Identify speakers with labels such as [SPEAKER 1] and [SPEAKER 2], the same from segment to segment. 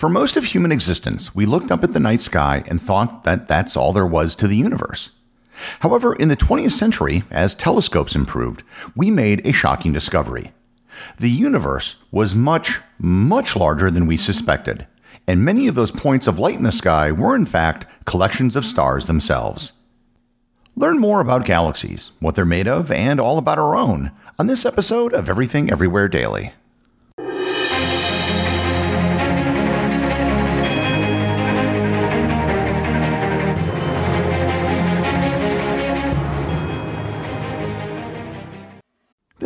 [SPEAKER 1] For most of human existence, we looked up at the night sky and thought that that's all there was to the universe. However, in the 20th century, as telescopes improved, we made a shocking discovery. The universe was much, much larger than we suspected, and many of those points of light in the sky were in fact collections of stars themselves. Learn more about galaxies, what they're made of, and all about our own on this episode of Everything Everywhere Daily.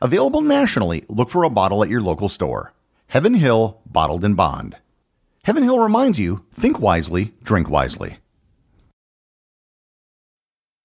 [SPEAKER 1] Available nationally, look for a bottle at your local store. Heaven Hill Bottled in Bond. Heaven Hill reminds you think wisely, drink wisely.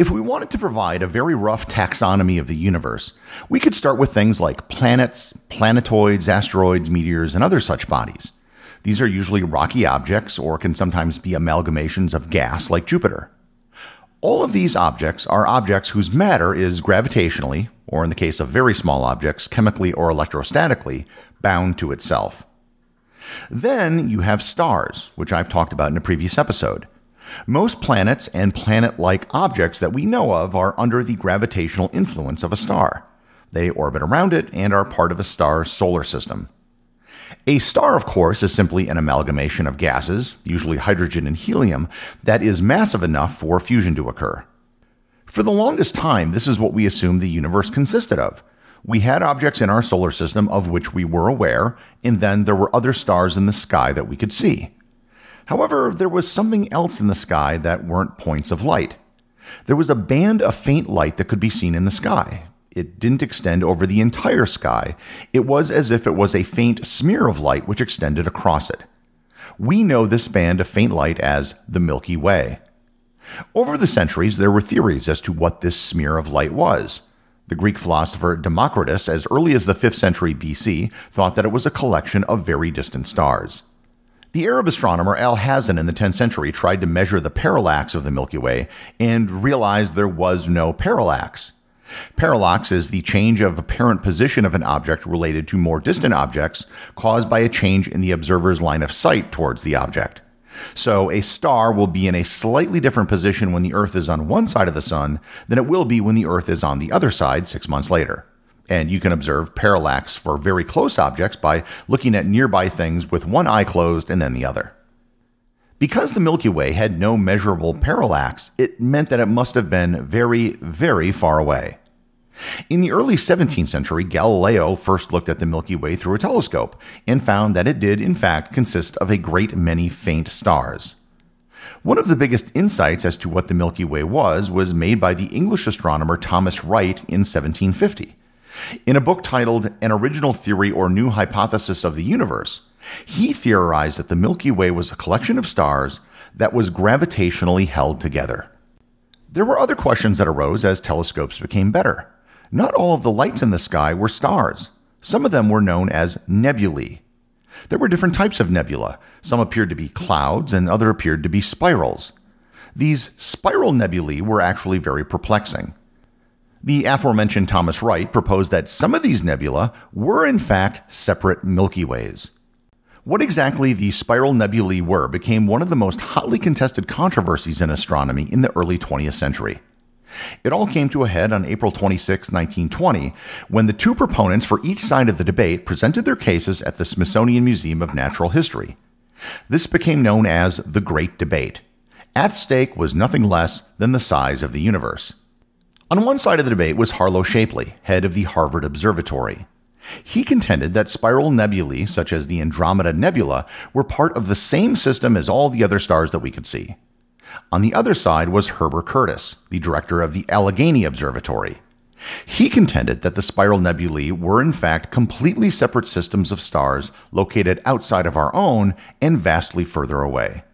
[SPEAKER 1] If we wanted to provide a very rough taxonomy of the universe, we could start with things like planets, planetoids, asteroids, meteors, and other such bodies. These are usually rocky objects or can sometimes be amalgamations of gas like Jupiter. All of these objects are objects whose matter is gravitationally, or in the case of very small objects, chemically or electrostatically, bound to itself. Then you have stars, which I've talked about in a previous episode. Most planets and planet like objects that we know of are under the gravitational influence of a star. They orbit around it and are part of a star's solar system. A star, of course, is simply an amalgamation of gases, usually hydrogen and helium, that is massive enough for fusion to occur. For the longest time, this is what we assumed the universe consisted of. We had objects in our solar system of which we were aware, and then there were other stars in the sky that we could see. However, there was something else in the sky that weren't points of light. There was a band of faint light that could be seen in the sky. It didn't extend over the entire sky. It was as if it was a faint smear of light which extended across it. We know this band of faint light as the Milky Way. Over the centuries, there were theories as to what this smear of light was. The Greek philosopher Democritus, as early as the 5th century BC, thought that it was a collection of very distant stars. The Arab astronomer Alhazen in the 10th century tried to measure the parallax of the Milky Way and realized there was no parallax. Parallax is the change of apparent position of an object related to more distant objects caused by a change in the observer's line of sight towards the object. So a star will be in a slightly different position when the Earth is on one side of the Sun than it will be when the Earth is on the other side six months later. And you can observe parallax for very close objects by looking at nearby things with one eye closed and then the other. Because the Milky Way had no measurable parallax, it meant that it must have been very, very far away. In the early 17th century, Galileo first looked at the Milky Way through a telescope and found that it did, in fact, consist of a great many faint stars. One of the biggest insights as to what the Milky Way was was made by the English astronomer Thomas Wright in 1750. In a book titled An Original Theory or New Hypothesis of the Universe, he theorized that the Milky Way was a collection of stars that was gravitationally held together. There were other questions that arose as telescopes became better. Not all of the lights in the sky were stars. Some of them were known as nebulae. There were different types of nebula. Some appeared to be clouds and other appeared to be spirals. These spiral nebulae were actually very perplexing. The aforementioned Thomas Wright proposed that some of these nebula were in fact separate Milky Ways. What exactly the spiral nebulae were became one of the most hotly contested controversies in astronomy in the early 20th century. It all came to a head on April 26, 1920, when the two proponents for each side of the debate presented their cases at the Smithsonian Museum of Natural History. This became known as the Great Debate. At stake was nothing less than the size of the universe. On one side of the debate was Harlow Shapley, head of the Harvard Observatory. He contended that spiral nebulae, such as the Andromeda Nebula, were part of the same system as all the other stars that we could see. On the other side was Herbert Curtis, the director of the Allegheny Observatory. He contended that the spiral nebulae were in fact completely separate systems of stars located outside of our own and vastly further away.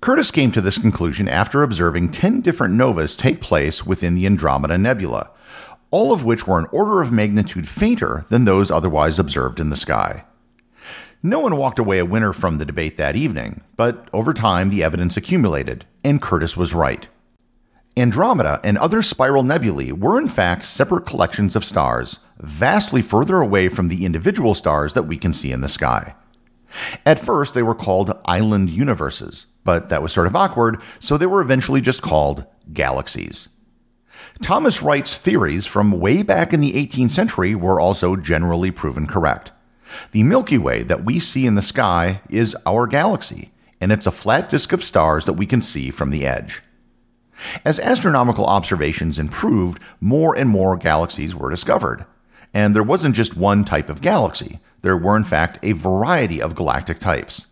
[SPEAKER 1] Curtis came to this conclusion after observing 10 different novas take place within the Andromeda Nebula, all of which were an order of magnitude fainter than those otherwise observed in the sky. No one walked away a winner from the debate that evening, but over time the evidence accumulated, and Curtis was right. Andromeda and other spiral nebulae were in fact separate collections of stars, vastly further away from the individual stars that we can see in the sky. At first, they were called island universes, but that was sort of awkward, so they were eventually just called galaxies. Thomas Wright's theories from way back in the 18th century were also generally proven correct. The Milky Way that we see in the sky is our galaxy, and it's a flat disk of stars that we can see from the edge. As astronomical observations improved, more and more galaxies were discovered. And there wasn't just one type of galaxy, there were in fact a variety of galactic types.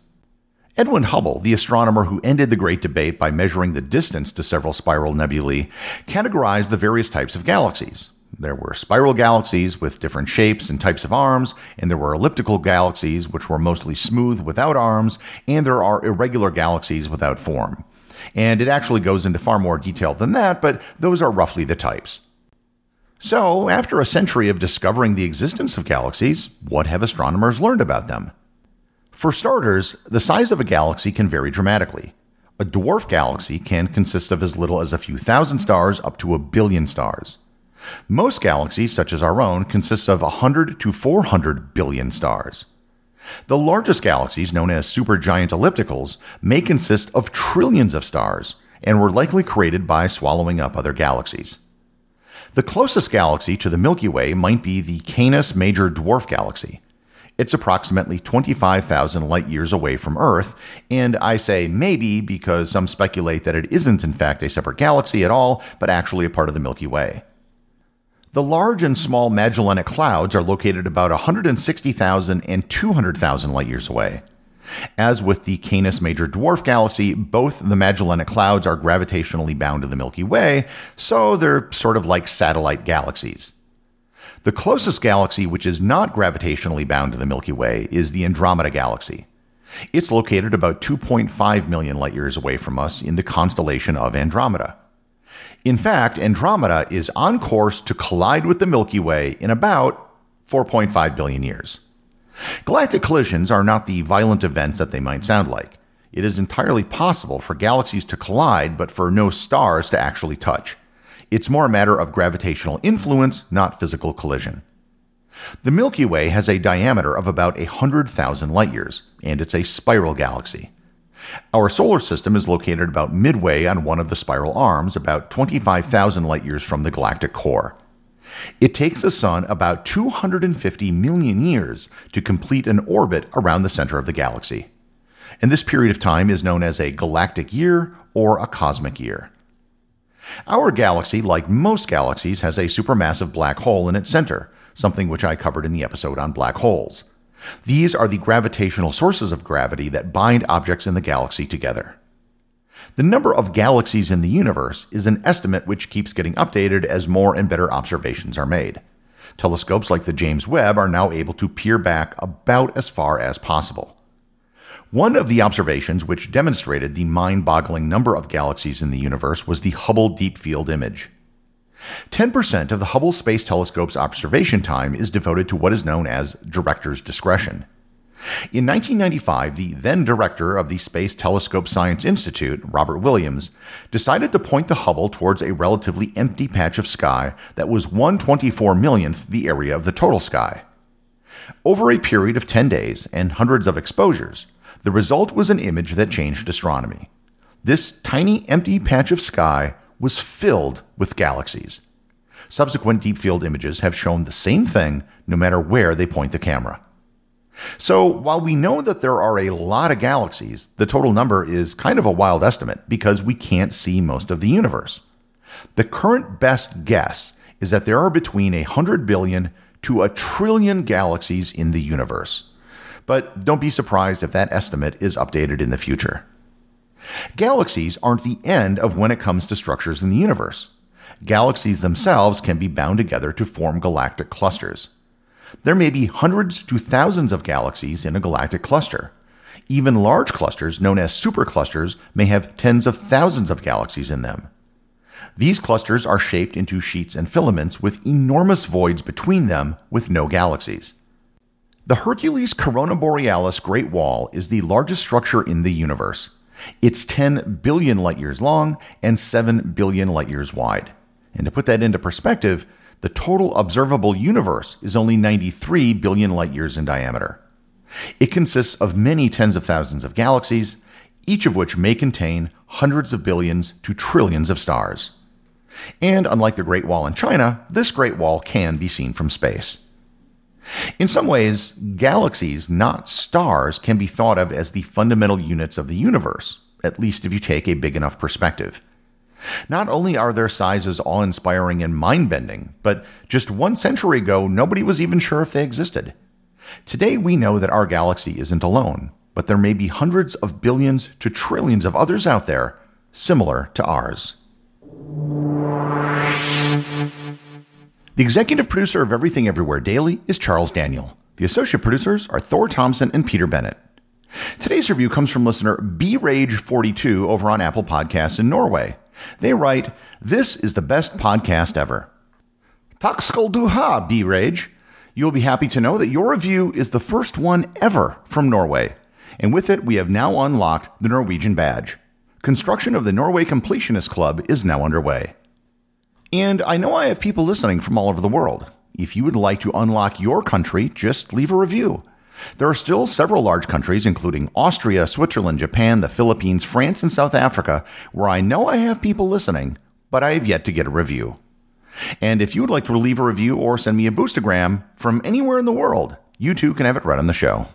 [SPEAKER 1] Edwin Hubble, the astronomer who ended the Great Debate by measuring the distance to several spiral nebulae, categorized the various types of galaxies. There were spiral galaxies with different shapes and types of arms, and there were elliptical galaxies which were mostly smooth without arms, and there are irregular galaxies without form. And it actually goes into far more detail than that, but those are roughly the types. So, after a century of discovering the existence of galaxies, what have astronomers learned about them? For starters, the size of a galaxy can vary dramatically. A dwarf galaxy can consist of as little as a few thousand stars up to a billion stars. Most galaxies, such as our own, consist of 100 to 400 billion stars. The largest galaxies, known as supergiant ellipticals, may consist of trillions of stars and were likely created by swallowing up other galaxies. The closest galaxy to the Milky Way might be the Canis Major Dwarf Galaxy. It's approximately 25,000 light years away from Earth, and I say maybe because some speculate that it isn't in fact a separate galaxy at all, but actually a part of the Milky Way. The large and small Magellanic Clouds are located about 160,000 and 200,000 light years away. As with the Canis Major Dwarf Galaxy, both the Magellanic Clouds are gravitationally bound to the Milky Way, so they're sort of like satellite galaxies. The closest galaxy which is not gravitationally bound to the Milky Way is the Andromeda Galaxy. It's located about 2.5 million light years away from us in the constellation of Andromeda. In fact, Andromeda is on course to collide with the Milky Way in about 4.5 billion years. Galactic collisions are not the violent events that they might sound like. It is entirely possible for galaxies to collide, but for no stars to actually touch. It's more a matter of gravitational influence, not physical collision. The Milky Way has a diameter of about 100,000 light years, and it's a spiral galaxy. Our solar system is located about midway on one of the spiral arms, about 25,000 light years from the galactic core. It takes the Sun about 250 million years to complete an orbit around the center of the galaxy. And this period of time is known as a galactic year or a cosmic year. Our galaxy, like most galaxies, has a supermassive black hole in its center, something which I covered in the episode on black holes. These are the gravitational sources of gravity that bind objects in the galaxy together. The number of galaxies in the universe is an estimate which keeps getting updated as more and better observations are made. Telescopes like the James Webb are now able to peer back about as far as possible. One of the observations which demonstrated the mind boggling number of galaxies in the universe was the Hubble Deep Field Image. 10% of the Hubble Space Telescope's observation time is devoted to what is known as director's discretion. In 1995, the then director of the Space Telescope Science Institute, Robert Williams, decided to point the Hubble towards a relatively empty patch of sky that was 124 millionth the area of the total sky. Over a period of 10 days and hundreds of exposures, the result was an image that changed astronomy. This tiny empty patch of sky was filled with galaxies. Subsequent deep field images have shown the same thing no matter where they point the camera. So, while we know that there are a lot of galaxies, the total number is kind of a wild estimate because we can't see most of the universe. The current best guess is that there are between 100 billion to a trillion galaxies in the universe. But don't be surprised if that estimate is updated in the future. Galaxies aren't the end of when it comes to structures in the universe. Galaxies themselves can be bound together to form galactic clusters. There may be hundreds to thousands of galaxies in a galactic cluster. Even large clusters, known as superclusters, may have tens of thousands of galaxies in them. These clusters are shaped into sheets and filaments with enormous voids between them with no galaxies. The Hercules Corona Borealis Great Wall is the largest structure in the universe. It's 10 billion light years long and 7 billion light years wide. And to put that into perspective, the total observable universe is only 93 billion light years in diameter. It consists of many tens of thousands of galaxies, each of which may contain hundreds of billions to trillions of stars. And unlike the Great Wall in China, this Great Wall can be seen from space. In some ways, galaxies, not stars, can be thought of as the fundamental units of the universe, at least if you take a big enough perspective. Not only are their sizes awe inspiring and mind bending, but just one century ago, nobody was even sure if they existed. Today, we know that our galaxy isn't alone, but there may be hundreds of billions to trillions of others out there similar to ours. The executive producer of Everything Everywhere Daily is Charles Daniel. The associate producers are Thor Thomsen and Peter Bennett. Today's review comes from listener BRage42 over on Apple Podcasts in Norway. They write, This is the best podcast ever. Tak skal du ha, B-Rage. You'll be happy to know that your review is the first one ever from Norway. And with it, we have now unlocked the Norwegian badge. Construction of the Norway Completionist Club is now underway. And I know I have people listening from all over the world. If you would like to unlock your country, just leave a review. There are still several large countries, including Austria, Switzerland, Japan, the Philippines, France, and South Africa, where I know I have people listening, but I have yet to get a review. And if you would like to leave a review or send me a boostagram from anywhere in the world, you too can have it read on the show.